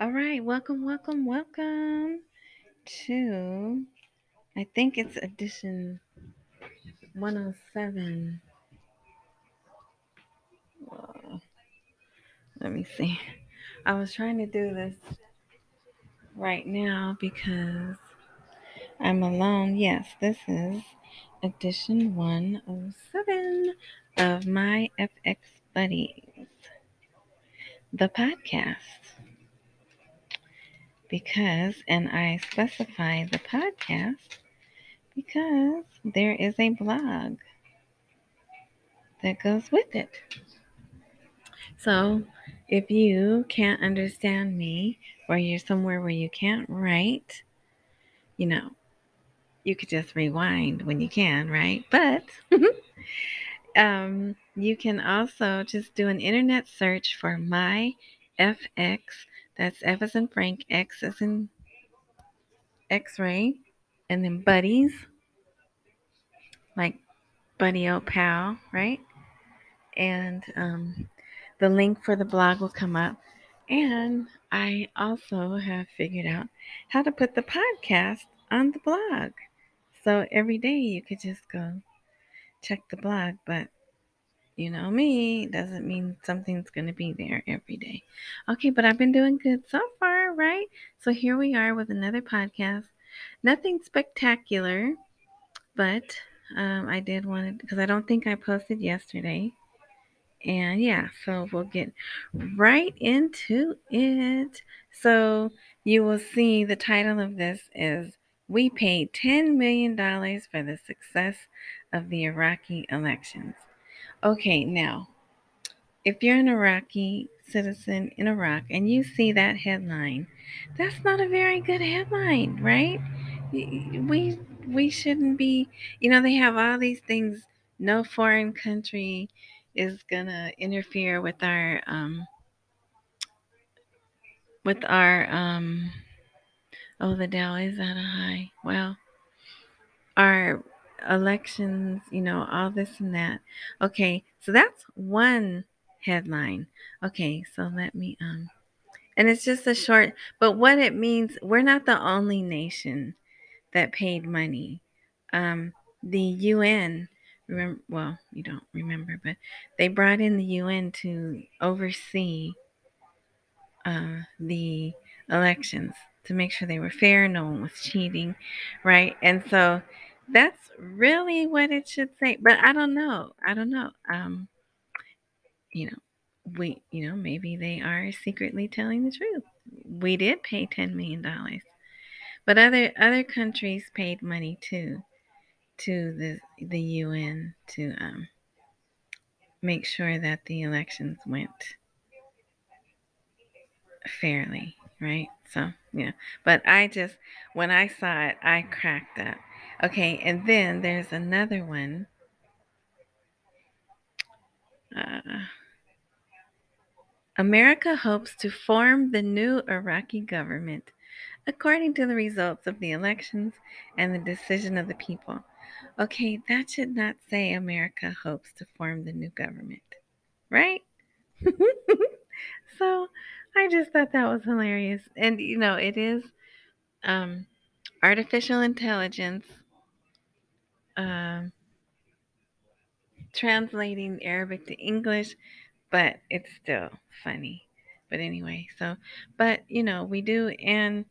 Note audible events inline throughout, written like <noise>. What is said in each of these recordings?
All right, welcome, welcome, welcome to, I think it's edition 107. Uh, let me see. I was trying to do this right now because I'm alone. Yes, this is edition 107 of my FX Buddies, the podcast because, and I specify the podcast because there is a blog that goes with it. So if you can't understand me or you're somewhere where you can't write, you know, you could just rewind when you can, right? But <laughs> um, you can also just do an internet search for my FX that's F as in Frank, X as in X ray, and then buddies, like Buddy O Pal, right? And um, the link for the blog will come up. And I also have figured out how to put the podcast on the blog. So every day you could just go check the blog, but you know me, doesn't mean something's going to be there every day. Okay, but I've been doing good so far, right? So here we are with another podcast. Nothing spectacular, but um, I did want to, because I don't think I posted yesterday. And yeah, so we'll get right into it. So you will see the title of this is We Paid $10 Million for the Success of the Iraqi Elections. Okay, now, if you're an Iraqi citizen in Iraq and you see that headline, that's not a very good headline, right? We we shouldn't be, you know, they have all these things. No foreign country is gonna interfere with our um, with our um, oh the Dow is at a high. Well, our elections, you know, all this and that. Okay, so that's one headline. Okay, so let me um and it's just a short but what it means, we're not the only nation that paid money. Um the UN remember well, you don't remember, but they brought in the UN to oversee uh the elections to make sure they were fair, no one was cheating, right? And so that's really what it should say. But I don't know. I don't know. Um, you know, we, you know, maybe they are secretly telling the truth. We did pay ten million dollars, but other other countries paid money too to the the UN to um, make sure that the elections went fairly, right? So yeah, but I just when I saw it, I cracked up. Okay, and then there's another one. Uh, America hopes to form the new Iraqi government according to the results of the elections and the decision of the people. Okay, that should not say America hopes to form the new government, right? <laughs> so I just thought that was hilarious. And, you know, it is um, artificial intelligence um, translating Arabic to English, but it's still funny. But anyway, so, but you know, we do, and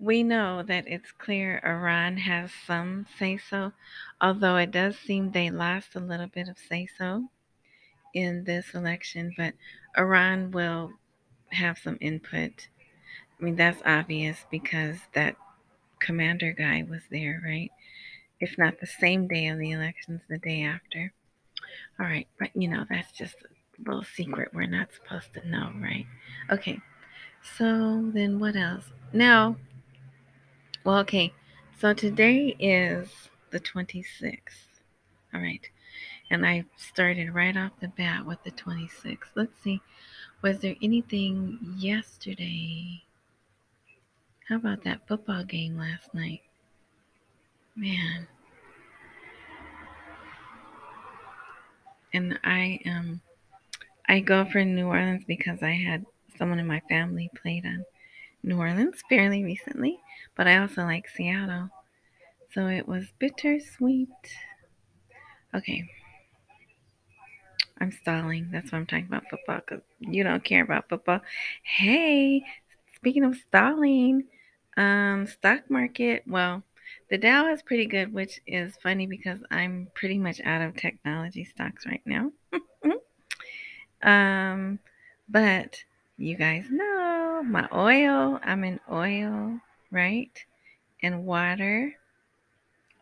we know that it's clear Iran has some say so, although it does seem they lost a little bit of say so in this election, but Iran will have some input. I mean, that's obvious because that commander guy was there, right? If not the same day of the elections, the day after. All right, but you know, that's just a little secret we're not supposed to know, right? Okay, so then what else? Now, well, okay, so today is the 26th. All right, and I started right off the bat with the 26th. Let's see, was there anything yesterday? How about that football game last night? Man. And I um I go for New Orleans because I had someone in my family played on New Orleans fairly recently, but I also like Seattle. So it was bittersweet. Okay. I'm stalling. That's why I'm talking about football because you don't care about football. Hey, speaking of stalling, um, stock market. Well, the Dow is pretty good, which is funny because I'm pretty much out of technology stocks right now. <laughs> um, but you guys know my oil. I'm in oil, right? And water.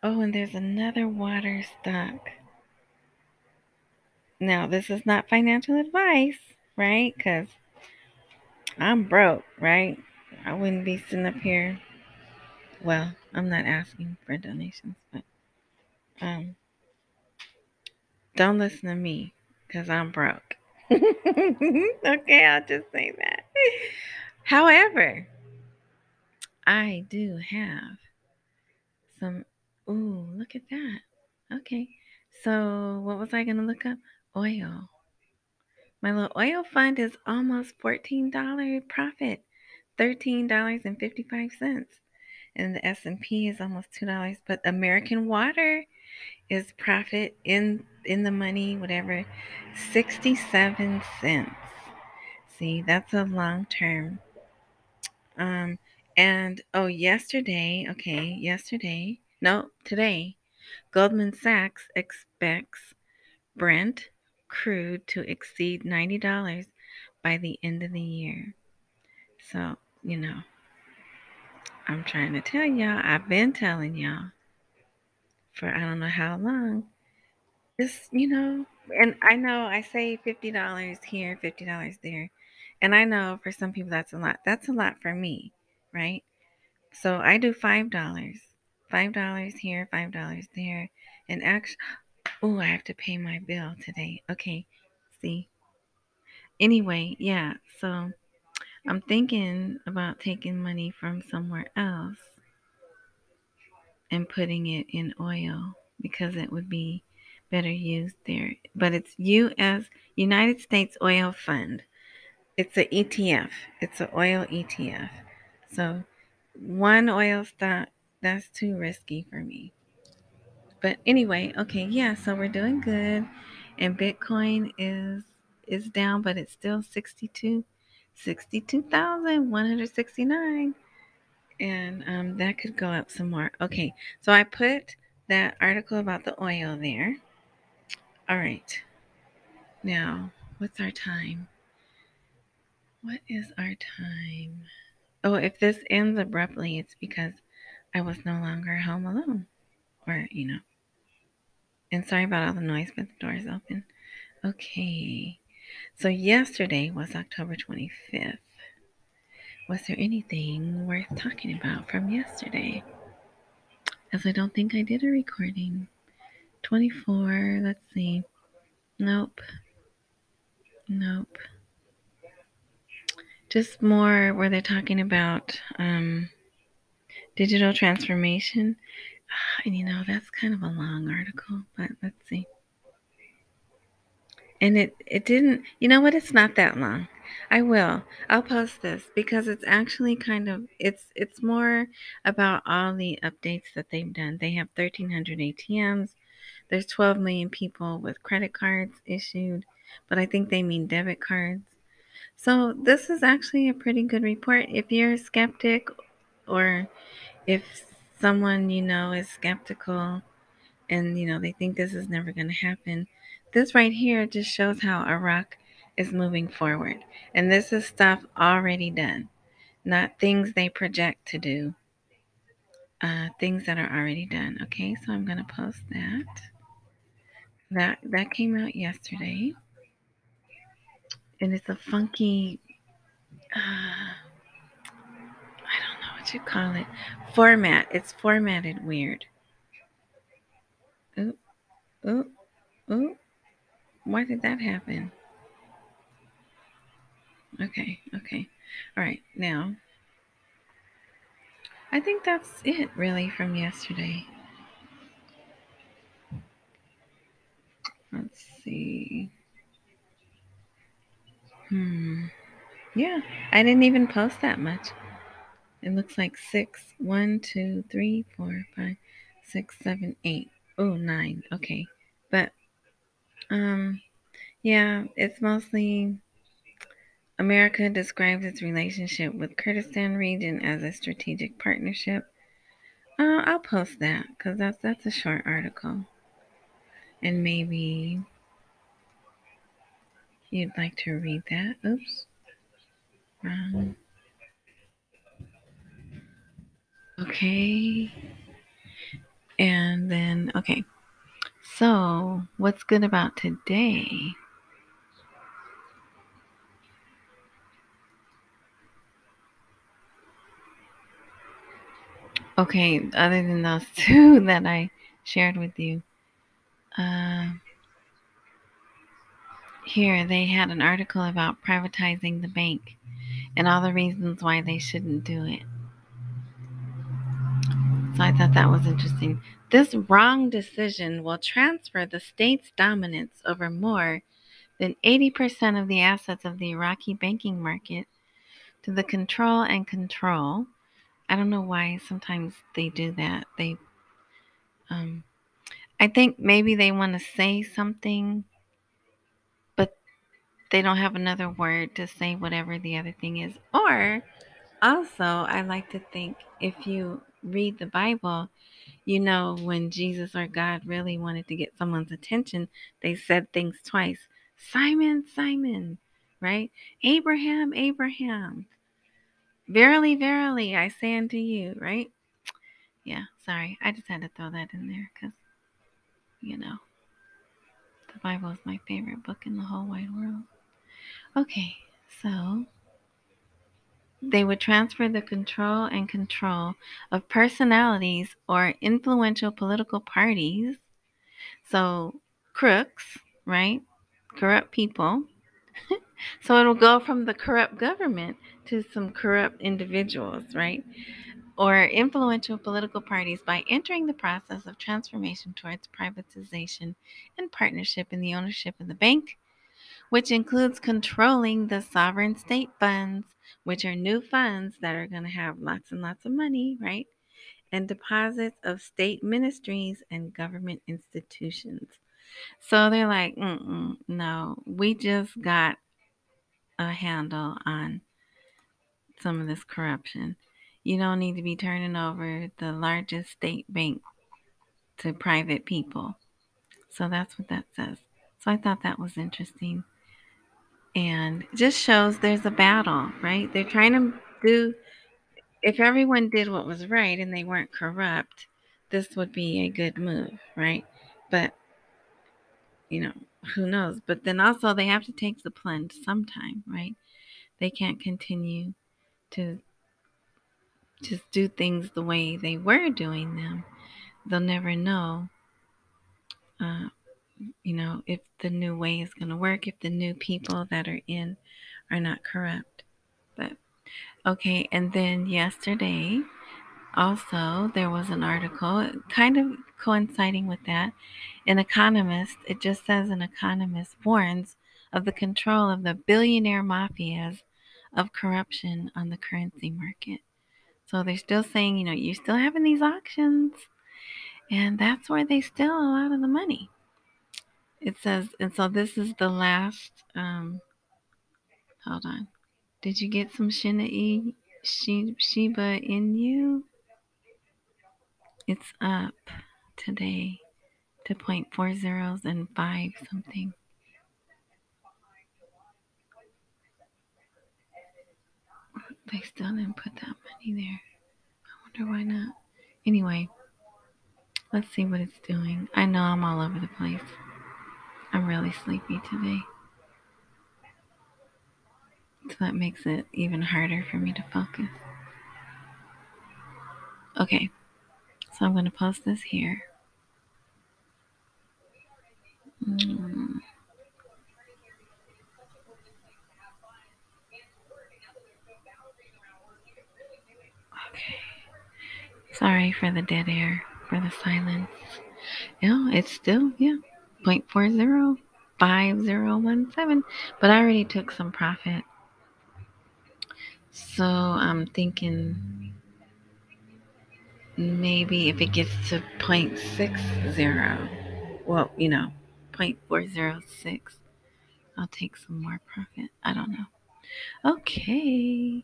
Oh, and there's another water stock. Now, this is not financial advice, right? Because I'm broke, right? I wouldn't be sitting up here. Well, I'm not asking for donations, but um, don't listen to me because I'm broke. <laughs> okay, I'll just say that. However, I do have some. Ooh, look at that. Okay, so what was I going to look up? Oil. My little oil fund is almost $14 profit, $13.55. And the S&P is almost $2, but American Water is profit in in the money, whatever, 67 cents. See, that's a long term. Um and oh, yesterday, okay, yesterday, no, today, Goldman Sachs expects Brent crude to exceed $90 by the end of the year. So, you know, I'm trying to tell y'all, I've been telling y'all for I don't know how long. Just, you know, and I know I say $50 here, $50 there. And I know for some people that's a lot. That's a lot for me, right? So I do $5. $5 here, $5 there. And actually, oh, I have to pay my bill today. Okay, see. Anyway, yeah, so I'm thinking about taking money from somewhere else and putting it in oil because it would be better used there. But it's U.S. United States Oil Fund. It's an ETF. It's an oil ETF. So one oil stock that's too risky for me. But anyway, okay, yeah. So we're doing good, and Bitcoin is is down, but it's still 62, 62,169. And um, that could go up some more. Okay, so I put that article about the oil there. All right. Now, what's our time? What is our time? Oh, if this ends abruptly, it's because I was no longer home alone. Or, you know. And sorry about all the noise, but the door is open. Okay. So yesterday was October 25th. Was there anything worth talking about from yesterday? As I don't think I did a recording. 24, let's see. Nope. Nope. Just more where they're talking about um, digital transformation. And you know, that's kind of a long article, but let's see. And it, it didn't, you know what? It's not that long. I will. I'll post this because it's actually kind of it's it's more about all the updates that they've done. They have 1300 ATMs. There's 12 million people with credit cards issued, but I think they mean debit cards. So this is actually a pretty good report if you're a skeptic or if someone you know is skeptical and you know they think this is never going to happen. This right here just shows how Iraq is moving forward. And this is stuff already done, not things they project to do, uh, things that are already done. Okay, so I'm going to post that. That that came out yesterday, and it's a funky. Uh, I don't know what you call it. Format. It's formatted weird. Ooh, ooh, ooh. Why did that happen? Okay, okay. All right, now I think that's it really from yesterday. Let's see. Hmm. Yeah, I didn't even post that much. it looks like six. One, two, three, four, five, six, seven, eight. Oh, nine. Okay. But, um, yeah, it's mostly America describes its relationship with Kurdistan region as a strategic partnership. Uh, I'll post that because that's that's a short article, and maybe you'd like to read that. Oops. Um, okay. And then, okay. So, what's good about today? Okay, other than those <laughs> two that I shared with you, uh, here they had an article about privatizing the bank and all the reasons why they shouldn't do it. So I thought that was interesting. This wrong decision will transfer the state's dominance over more than 80% of the assets of the Iraqi banking market to the control and control I don't know why sometimes they do that. They, um, I think maybe they want to say something, but they don't have another word to say whatever the other thing is. Or also, I like to think if you read the Bible, you know, when Jesus or God really wanted to get someone's attention, they said things twice Simon, Simon, right? Abraham, Abraham. Verily, verily, I say unto you, right? Yeah, sorry. I just had to throw that in there because, you know, the Bible is my favorite book in the whole wide world. Okay, so they would transfer the control and control of personalities or influential political parties. So, crooks, right? Corrupt people. <laughs> so it'll go from the corrupt government to some corrupt individuals, right? Or influential political parties by entering the process of transformation towards privatization and partnership in the ownership of the bank, which includes controlling the sovereign state funds, which are new funds that are going to have lots and lots of money, right? And deposits of state ministries and government institutions. So they're like, no, we just got a handle on some of this corruption. You don't need to be turning over the largest state bank to private people. So that's what that says. So I thought that was interesting. And just shows there's a battle, right? They're trying to do, if everyone did what was right and they weren't corrupt, this would be a good move, right? But, you know, who knows? But then also they have to take the plunge sometime, right? They can't continue to just do things the way they were doing them, they'll never know, uh, you know, if the new way is going to work, if the new people that are in are not corrupt. But okay, and then yesterday, also, there was an article kind of coinciding with that. An economist, it just says an economist warns of the control of the billionaire mafias of corruption on the currency market. So they're still saying, you know, you're still having these auctions, and that's where they steal a lot of the money. It says, and so this is the last. Um, hold on. Did you get some Shina Shiba in you? It's up today to point four zeros and five something. They still didn't put that money there. I wonder why not. Anyway, let's see what it's doing. I know I'm all over the place. I'm really sleepy today. So that makes it even harder for me to focus. Okay, so I'm going to post this here. Mm. Sorry for the dead air, for the silence. Yeah, it's still, yeah, 0.405017. But I already took some profit. So I'm thinking maybe if it gets to 0.60, well, you know, 0.406, I'll take some more profit. I don't know. Okay.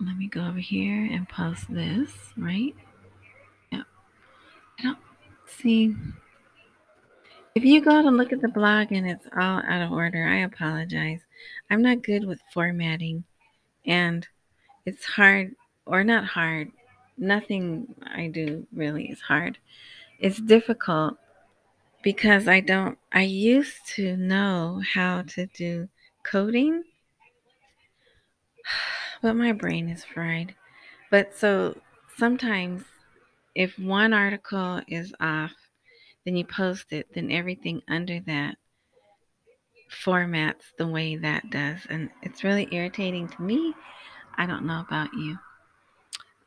Let me go over here and post this, right? Yep. I don't see. If you go to look at the blog and it's all out of order, I apologize. I'm not good with formatting and it's hard or not hard. Nothing I do really is hard. It's difficult because I don't I used to know how to do coding <sighs> but my brain is fried. But so sometimes if one article is off, then you post it, then everything under that formats the way that does. And it's really irritating to me. I don't know about you.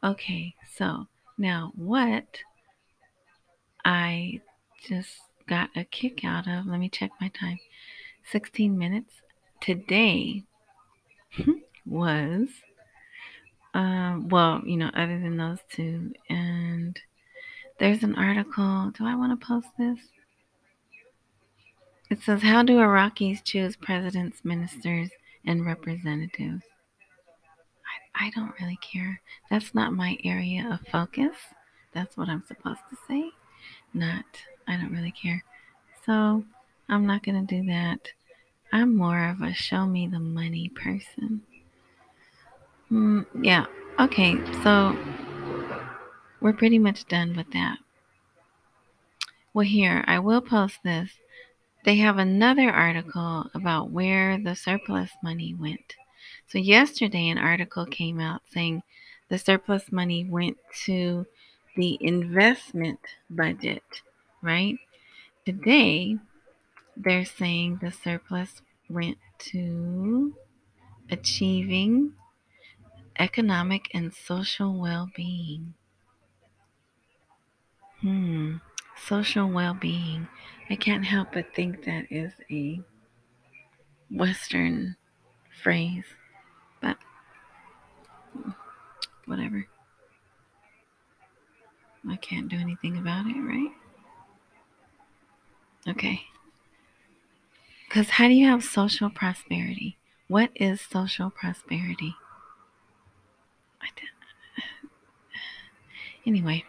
Okay, so now what I just got a kick out of, let me check my time 16 minutes today <laughs> was, um, well, you know, other than those two. And there's an article. Do I want to post this? It says, How do Iraqis choose presidents, ministers, and representatives? I, I don't really care. That's not my area of focus. That's what I'm supposed to say. Not, I don't really care. So I'm not going to do that. I'm more of a show me the money person. Mm, yeah. Okay. So we're pretty much done with that. Well, here, I will post this. They have another article about where the surplus money went. So, yesterday, an article came out saying the surplus money went to the investment budget, right? Today, they're saying the surplus went to achieving economic and social well being. Hmm, social well being. I can't help but think that is a Western phrase, but whatever. I can't do anything about it, right? Okay. Because how do you have social prosperity? What is social prosperity? <sighs> Anyway,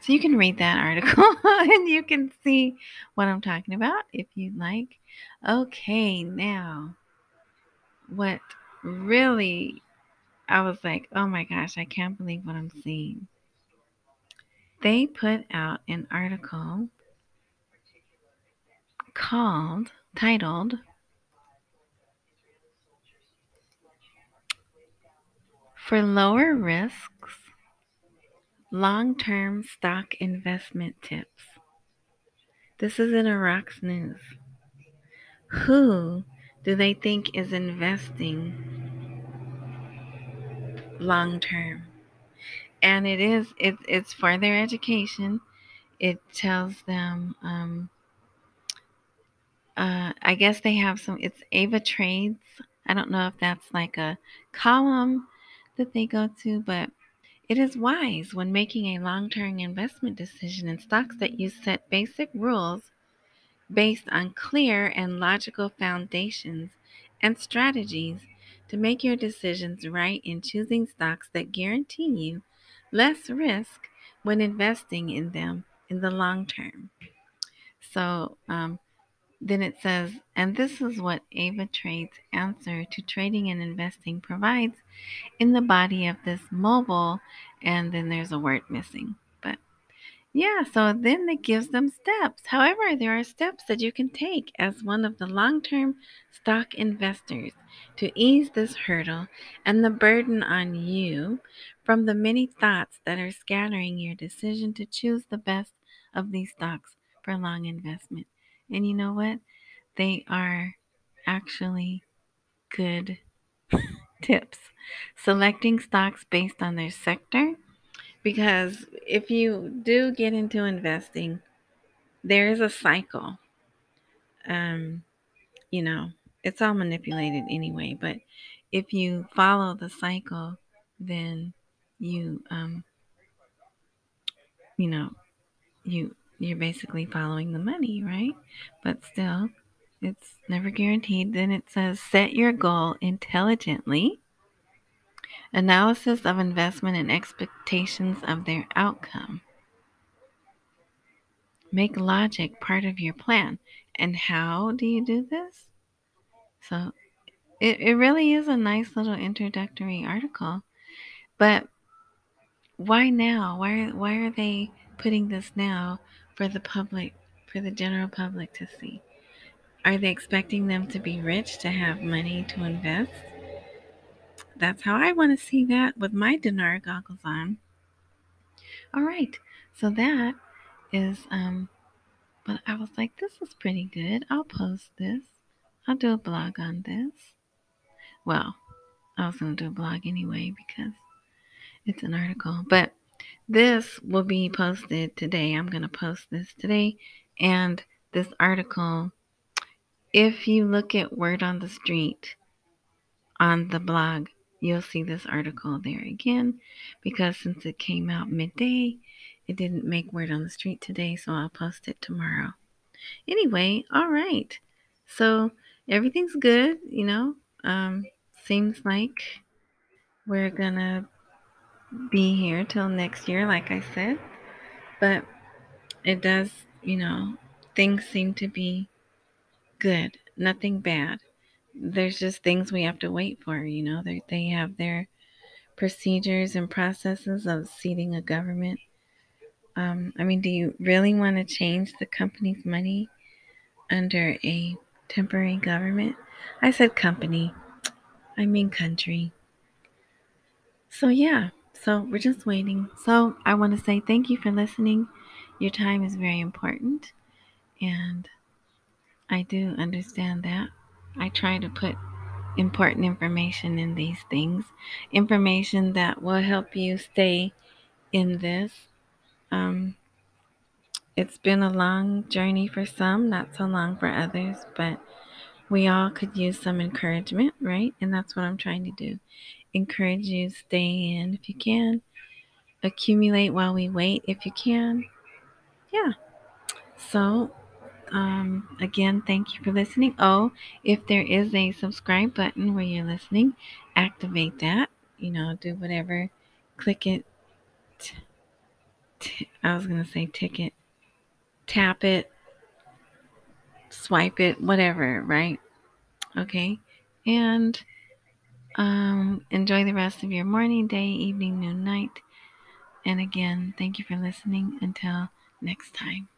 so you can read that <laughs> article and you can see what I'm talking about if you'd like. Okay, now, what really, I was like, oh my gosh, I can't believe what I'm seeing. They put out an article called, titled, For lower risks, long term stock investment tips. This is in Iraq's news. Who do they think is investing long term? And it is, it, it's for their education. It tells them, um, uh, I guess they have some, it's AvaTrades. I don't know if that's like a column that they go to, but it is wise when making a long term investment decision in stocks that you set basic rules based on clear and logical foundations and strategies to make your decisions right in choosing stocks that guarantee you less risk when investing in them in the long term. So, um, then it says, and this is what AvaTrade's answer to trading and investing provides in the body of this mobile, and then there's a word missing. But yeah, so then it gives them steps. However, there are steps that you can take as one of the long term stock investors to ease this hurdle and the burden on you from the many thoughts that are scattering your decision to choose the best of these stocks for long investment. And you know what? They are actually good <laughs> tips. Selecting stocks based on their sector. Because if you do get into investing, there is a cycle. Um, you know, it's all manipulated anyway, but if you follow the cycle, then you um, you know, you you're basically following the money, right? But still, it's never guaranteed. Then it says set your goal intelligently. Analysis of investment and expectations of their outcome. Make logic part of your plan. And how do you do this? So it, it really is a nice little introductory article. But why now? Why why are they putting this now for the public, for the general public to see? Are they expecting them to be rich to have money to invest? That's how I want to see that with my dinar goggles on. All right, so that is um but I was like this is pretty good. I'll post this. I'll do a blog on this. Well, I was going to do a blog anyway because it's an article, but this will be posted today. I'm going to post this today and this article if you look at Word on the Street on the blog, you'll see this article there again because since it came out midday, it didn't make Word on the Street today, so I'll post it tomorrow. Anyway, all right. So everything's good, you know. Um, seems like we're gonna be here till next year, like I said. But it does, you know, things seem to be good, nothing bad. There's just things we have to wait for, you know. They they have their procedures and processes of seating a government. Um, I mean, do you really want to change the company's money under a temporary government? I said company. I mean country. So yeah, so we're just waiting. So I want to say thank you for listening. Your time is very important and I do understand that. I try to put important information in these things, information that will help you stay in this. Um, it's been a long journey for some, not so long for others, but we all could use some encouragement, right? And that's what I'm trying to do. Encourage you, stay in if you can, accumulate while we wait if you can. Yeah. So um, again, thank you for listening. Oh, if there is a subscribe button where you're listening, activate that. You know, do whatever. Click it. T- t- I was going to say ticket. Tap it. Swipe it. Whatever, right? Okay. And um, enjoy the rest of your morning, day, evening, noon, night. And again, thank you for listening. Until next time.